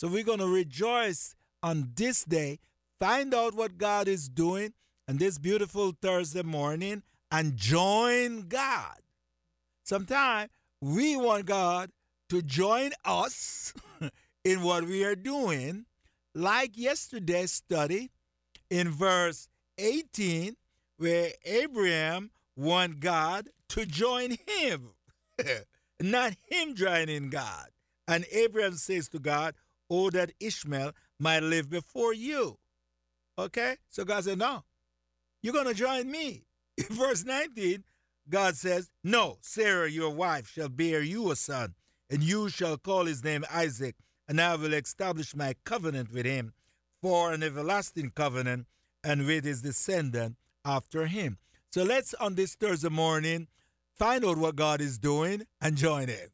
So we're going to rejoice on this day, find out what God is doing on this beautiful Thursday morning, and join God. Sometimes we want God to join us in what we are doing like yesterday's study in verse 18, where Abraham want God to join him, not him joining God. And Abraham says to God, Oh, that Ishmael might live before you. Okay? So God said, No, you're going to join me. In verse 19, God says, No, Sarah, your wife, shall bear you a son, and you shall call his name Isaac and I will establish my covenant with him for an everlasting covenant and with his descendant after him. So let's, on this Thursday morning, find out what God is doing and join in.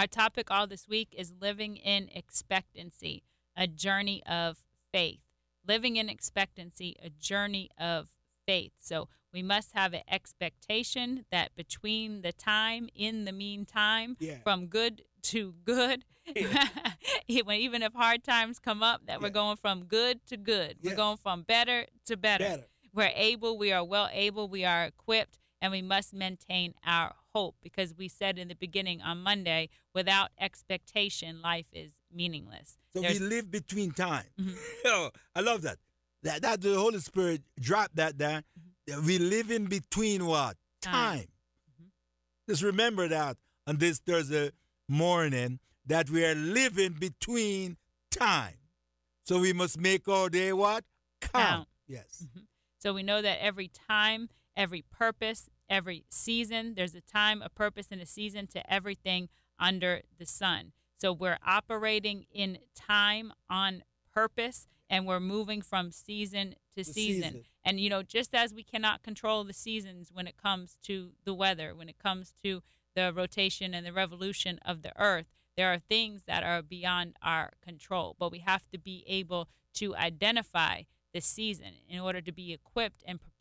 Our topic all this week is living in expectancy, a journey of faith. Living in expectancy, a journey of faith. So we must have an expectation that between the time, in the meantime, yeah. from good to good, when even if hard times come up, that yeah. we're going from good to good. Yeah. We're going from better to better. better. We're able, we are well able, we are equipped, and we must maintain our hope because we said in the beginning on Monday, without expectation, life is meaningless. So There's, we live between time. Mm-hmm. oh, I love that. That that the Holy Spirit dropped that there. Mm-hmm. We live in between what? Time. time. Mm-hmm. Just remember that on this Thursday morning that we are living between time. So we must make our day what? Count. Count. Yes. Mm-hmm. So we know that every time, every purpose, every season, there's a time, a purpose, and a season to everything under the sun. So we're operating in time on purpose and we're moving from season to season. season. And you know, just as we cannot control the seasons when it comes to the weather, when it comes to the rotation and the revolution of the earth. There are things that are beyond our control, but we have to be able to identify the season in order to be equipped and prepared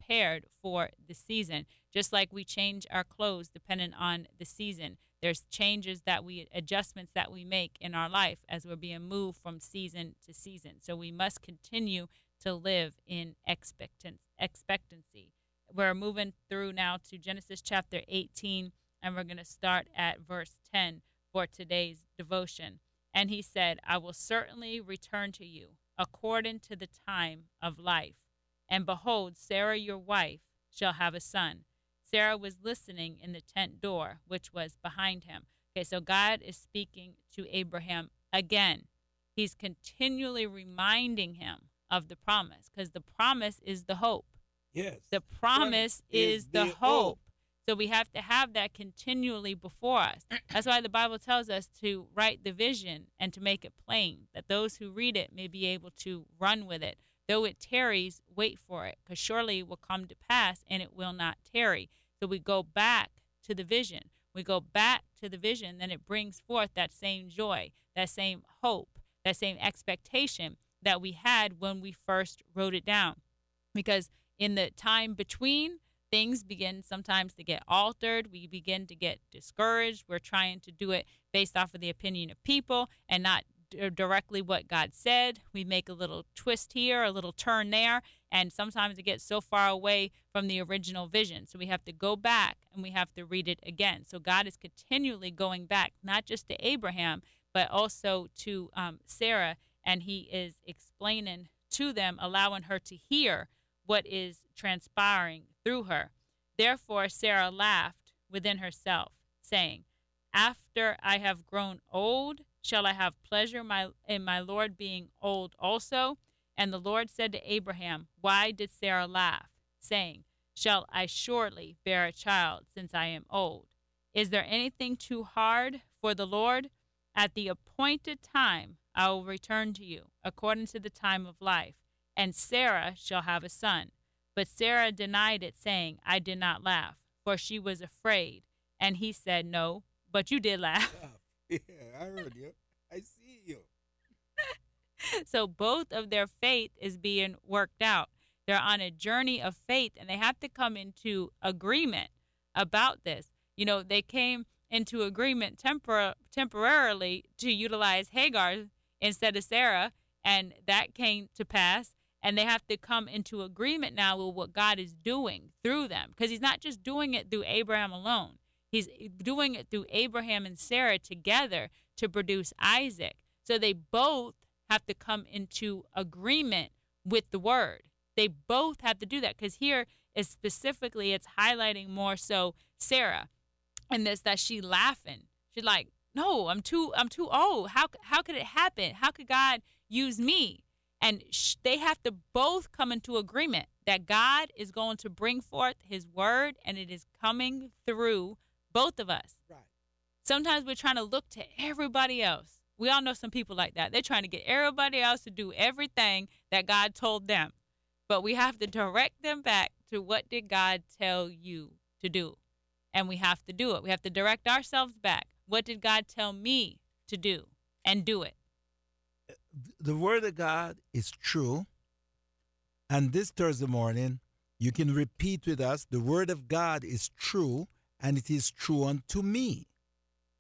for the season. Just like we change our clothes depending on the season, there's changes that we, adjustments that we make in our life as we're being moved from season to season. So we must continue to live in expectancy. We're moving through now to Genesis chapter 18 and we're going to start at verse 10 for today's devotion. And he said, I will certainly return to you according to the time of life. And behold, Sarah your wife shall have a son. Sarah was listening in the tent door, which was behind him. Okay, so God is speaking to Abraham again. He's continually reminding him of the promise because the promise is the hope. Yes. The promise is, is, the, the hope. hope. So we have to have that continually before us. That's why the Bible tells us to write the vision and to make it plain, that those who read it may be able to run with it. Though it tarries, wait for it, because surely it will come to pass and it will not tarry. So we go back to the vision. We go back to the vision, then it brings forth that same joy, that same hope, that same expectation that we had when we first wrote it down. Because in the time between, things begin sometimes to get altered. We begin to get discouraged. We're trying to do it based off of the opinion of people and not d- directly what God said. We make a little twist here, a little turn there, and sometimes it gets so far away from the original vision. So we have to go back and we have to read it again. So God is continually going back, not just to Abraham, but also to um, Sarah, and He is explaining to them, allowing her to hear what is transpiring through her. Therefore Sarah laughed within herself, saying, After I have grown old, shall I have pleasure my, in my Lord being old also? And the Lord said to Abraham, Why did Sarah laugh, saying, Shall I surely bear a child since I am old? Is there anything too hard for the Lord? At the appointed time I will return to you, according to the time of life, and Sarah shall have a son. But Sarah denied it, saying, I did not laugh, for she was afraid. And he said, No, but you did laugh. Yeah, I heard you. I see you. so both of their faith is being worked out. They're on a journey of faith and they have to come into agreement about this. You know, they came into agreement tempor- temporarily to utilize Hagar instead of Sarah, and that came to pass. And they have to come into agreement now with what God is doing through them because He's not just doing it through Abraham alone, He's eh, doing it through Abraham and Sarah together to produce Isaac. So they both have to come into agreement with the word. They both have to do that because here is specifically it's highlighting more so Sarah and this that she laughing. She's like, "No, I'm too I'm too old. How how could it happen? How could God use me?" And sh- they have to both come into agreement that God is going to bring forth his word and it is coming through both of us. Right. Sometimes we're trying to look to everybody else. We all know some people like that. They're trying to get everybody else to do everything that God told them. But we have to direct them back to what did God tell you to do? And we have to do it. We have to direct ourselves back. What did God tell me to do? And do it. The word of God is true. And this Thursday morning, you can repeat with us the word of God is true, and it is true unto me.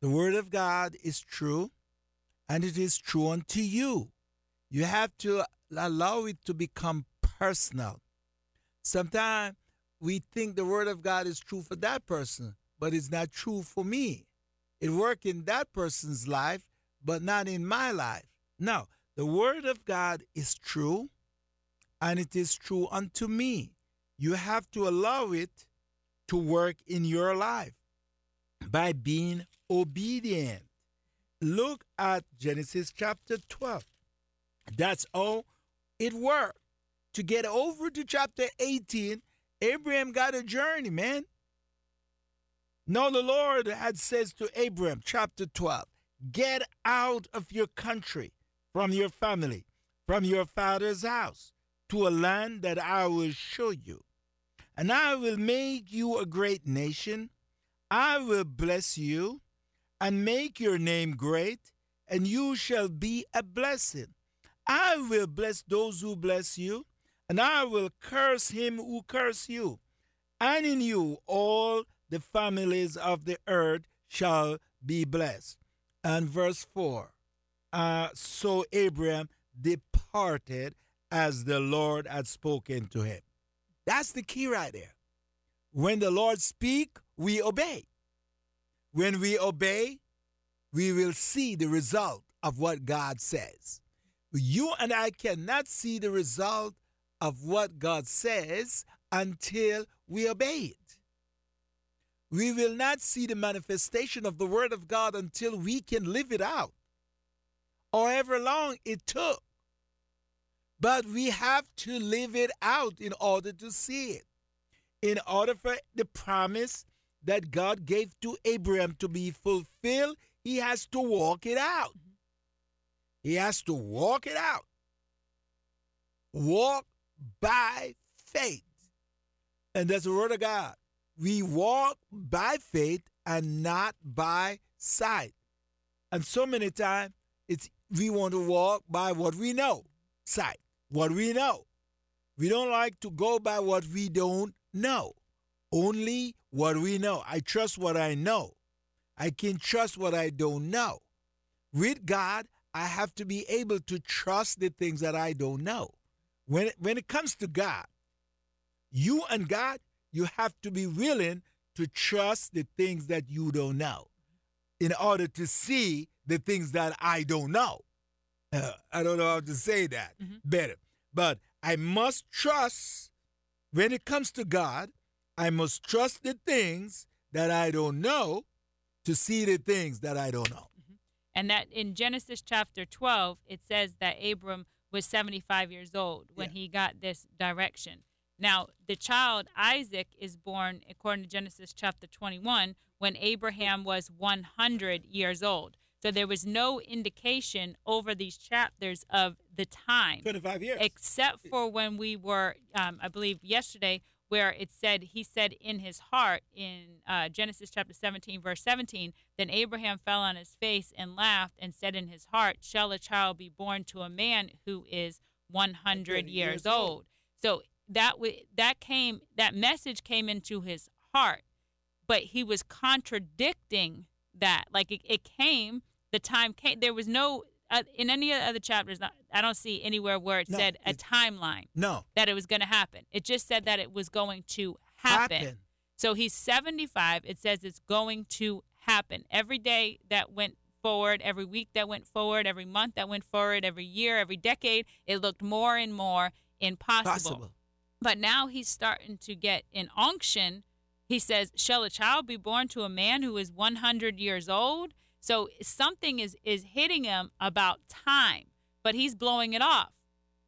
The word of God is true, and it is true unto you. You have to allow it to become personal. Sometimes we think the word of God is true for that person, but it's not true for me. It worked in that person's life, but not in my life. No, the word of God is true, and it is true unto me. You have to allow it to work in your life by being obedient. Look at Genesis chapter 12. That's how it worked. To get over to chapter 18, Abraham got a journey, man. Now the Lord had says to Abraham, chapter 12, get out of your country, from your family, from your father's house, to a land that I will show you. And I will make you a great nation. I will bless you and make your name great, and you shall be a blessing. I will bless those who bless you, and I will curse him who curse you. And in you all the families of the earth shall be blessed. And verse 4 uh, So Abraham departed as the Lord had spoken to him. That's the key right there. When the Lord speak, we obey. When we obey, we will see the result of what God says. You and I cannot see the result of what God says until we obey it. We will not see the manifestation of the Word of God until we can live it out, however long it took. But we have to live it out in order to see it. In order for the promise that God gave to Abraham to be fulfilled, he has to walk it out. He has to walk it out. Walk by faith. And that's the word of God. We walk by faith and not by sight. And so many times it's we want to walk by what we know, sight, what we know. We don't like to go by what we don't know. Only what we know. I trust what I know. I can trust what I don't know. With God, I have to be able to trust the things that I don't know. When when it comes to God, you and God, you have to be willing to trust the things that you don't know in order to see the things that I don't know. Uh, I don't know how to say that Mhm. better. But I must trust when it comes to God, I must trust the things that I don't know to see the things that I don't know. And that in Genesis chapter 12, it says that Abram was 75 years old when Yeah. he got this direction. Now, the child Isaac is born, according to Genesis chapter 21, when Abraham was 100 years old. So there was no indication over these chapters of the time. 25 years. Except for when we were, um, I believe, yesterday, where it said, he said in his heart in uh, Genesis chapter 17, verse 17, then Abraham fell on his face and laughed and said in his heart, Shall a child be born to a man who is 100 years, years old? So that w- that came that message came into his heart, but he was contradicting that. Like it, it came, the time came. There was no uh, in any of the other chapters. I don't see anywhere where it No, said a it- timeline no. that it was going to happen. It just said that it was going to happen. Happen. So he's 75. It says it's going to happen. Every day that went forward, every week that went forward, every month that went forward, every year, every decade, it looked more and more impossible. Possible. But now he's starting to get an unction. He says, Shall a child be born to a man who is 100 years old? So something is, is hitting him about time, but he's blowing it off.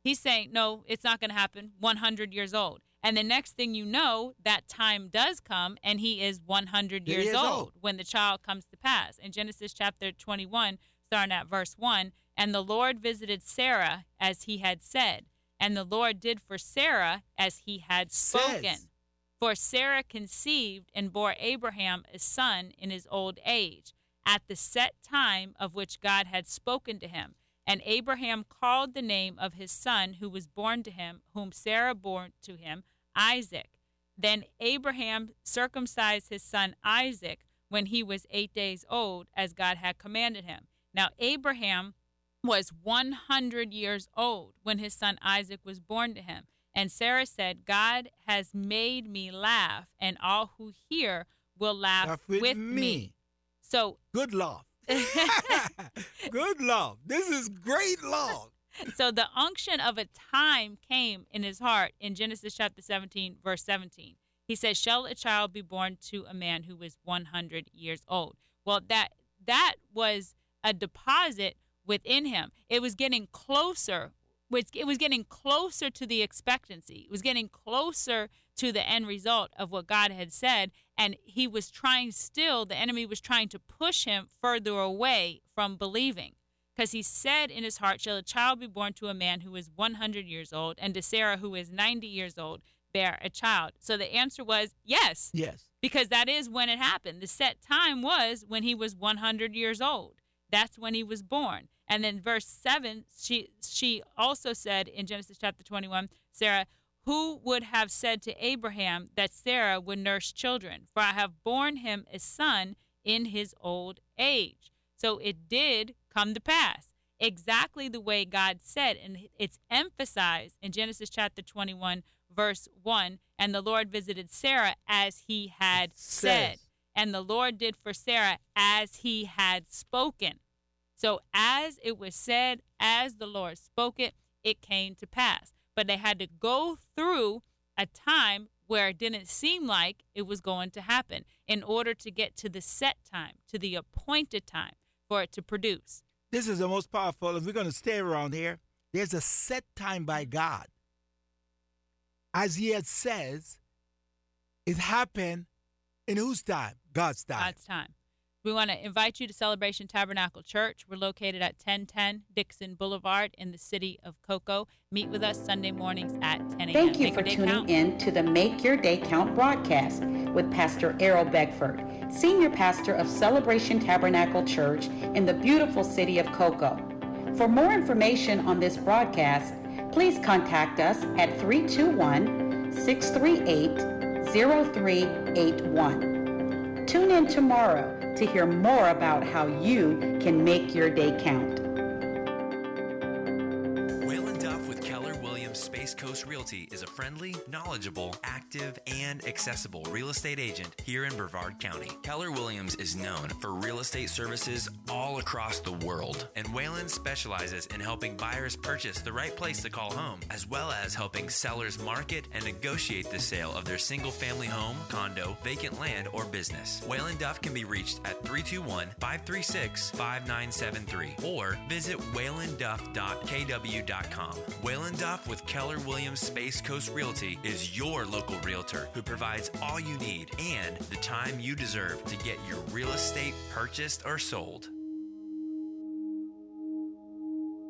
He's saying, No, it's not going to happen. 100 years old. And the next thing you know, that time does come, and he is 100 He years old, old. when the child comes to pass. In Genesis chapter 21, starting at verse 1, and the Lord visited Sarah as he had said, and the Lord did for Sarah as he had spoken. Says. For Sarah conceived and bore Abraham a son in his old age, at the set time of which God had spoken to him. And Abraham called the name of his son who was born to him, whom Sarah bore to him, Isaac. Then Abraham circumcised his son Isaac when he was eight days old, as God had commanded him. Now, Abraham was 100 years old when his son Isaac was born to him. And Sarah said, God has made me laugh, and all who hear will laugh, Laugh with with, me. me. So, Good love. Good love. This is great love. so the unction of a time came in his heart in Genesis chapter 17, verse 17. He says, "Shall a child be born to a man who is 100 years old?" Well, that that was a deposit within him. It was getting closer. Which- It was getting closer to the expectancy. It was getting closer to the end result of what God had said, and he was trying still. The enemy was trying to push him further away from believing because he said in his heart, Shall a child be born to a man who is 100 years old, and to Sarah, who is 90 years old, bear a child? So the answer was yes, Yes. because that is when it happened. The set time was when he was 100 years old. That's when he was born. And then verse 7, she she also said in Genesis chapter 21, Sarah, who would have said to Abraham that Sarah would nurse children? For I have borne him a son in his old age. So it did come to pass exactly the way God said. And it's emphasized in Genesis chapter 21, verse 1 And the Lord visited Sarah as he had said. And the Lord did for Sarah as he had spoken. So as it was said, as the Lord spoke it, it came to pass. But they had to go through a time where it didn't seem like it was going to happen in order to get to the set time, to the appointed time for it to produce. This is the most powerful. If we're going to stay around here, there's a set time by God. As he had says, it happened in whose time? God's time. God's time. We want to invite you to Celebration Tabernacle Church. We're located at 1010 Dixon Boulevard in the city of Cocoa. Meet with us Sunday mornings at 10 a.m. Thank you Make for tuning count. in to the Make Your Day Count broadcast with Pastor Errol Beckford, Senior Pastor of Celebration Tabernacle Church in the beautiful city of Cocoa. For more information on this broadcast, please contact us at 321 638 0381. Tune in tomorrow to hear more about how you can make your day count. Space Realty is a friendly, knowledgeable, active, and accessible real estate agent here in Brevard County. Keller Williams is known for real estate services all across the world, and Whalen specializes in helping buyers purchase the right place to call home, as well as helping sellers market and negotiate the sale of their single family home, condo, vacant land, or business. Whalen Duff can be reached at 321 536 5973 or visit whalenduff.kw.com. Whalen Duff with Keller Space Coast Realty is your local realtor who provides all you need and the time you deserve to get your real estate purchased or sold.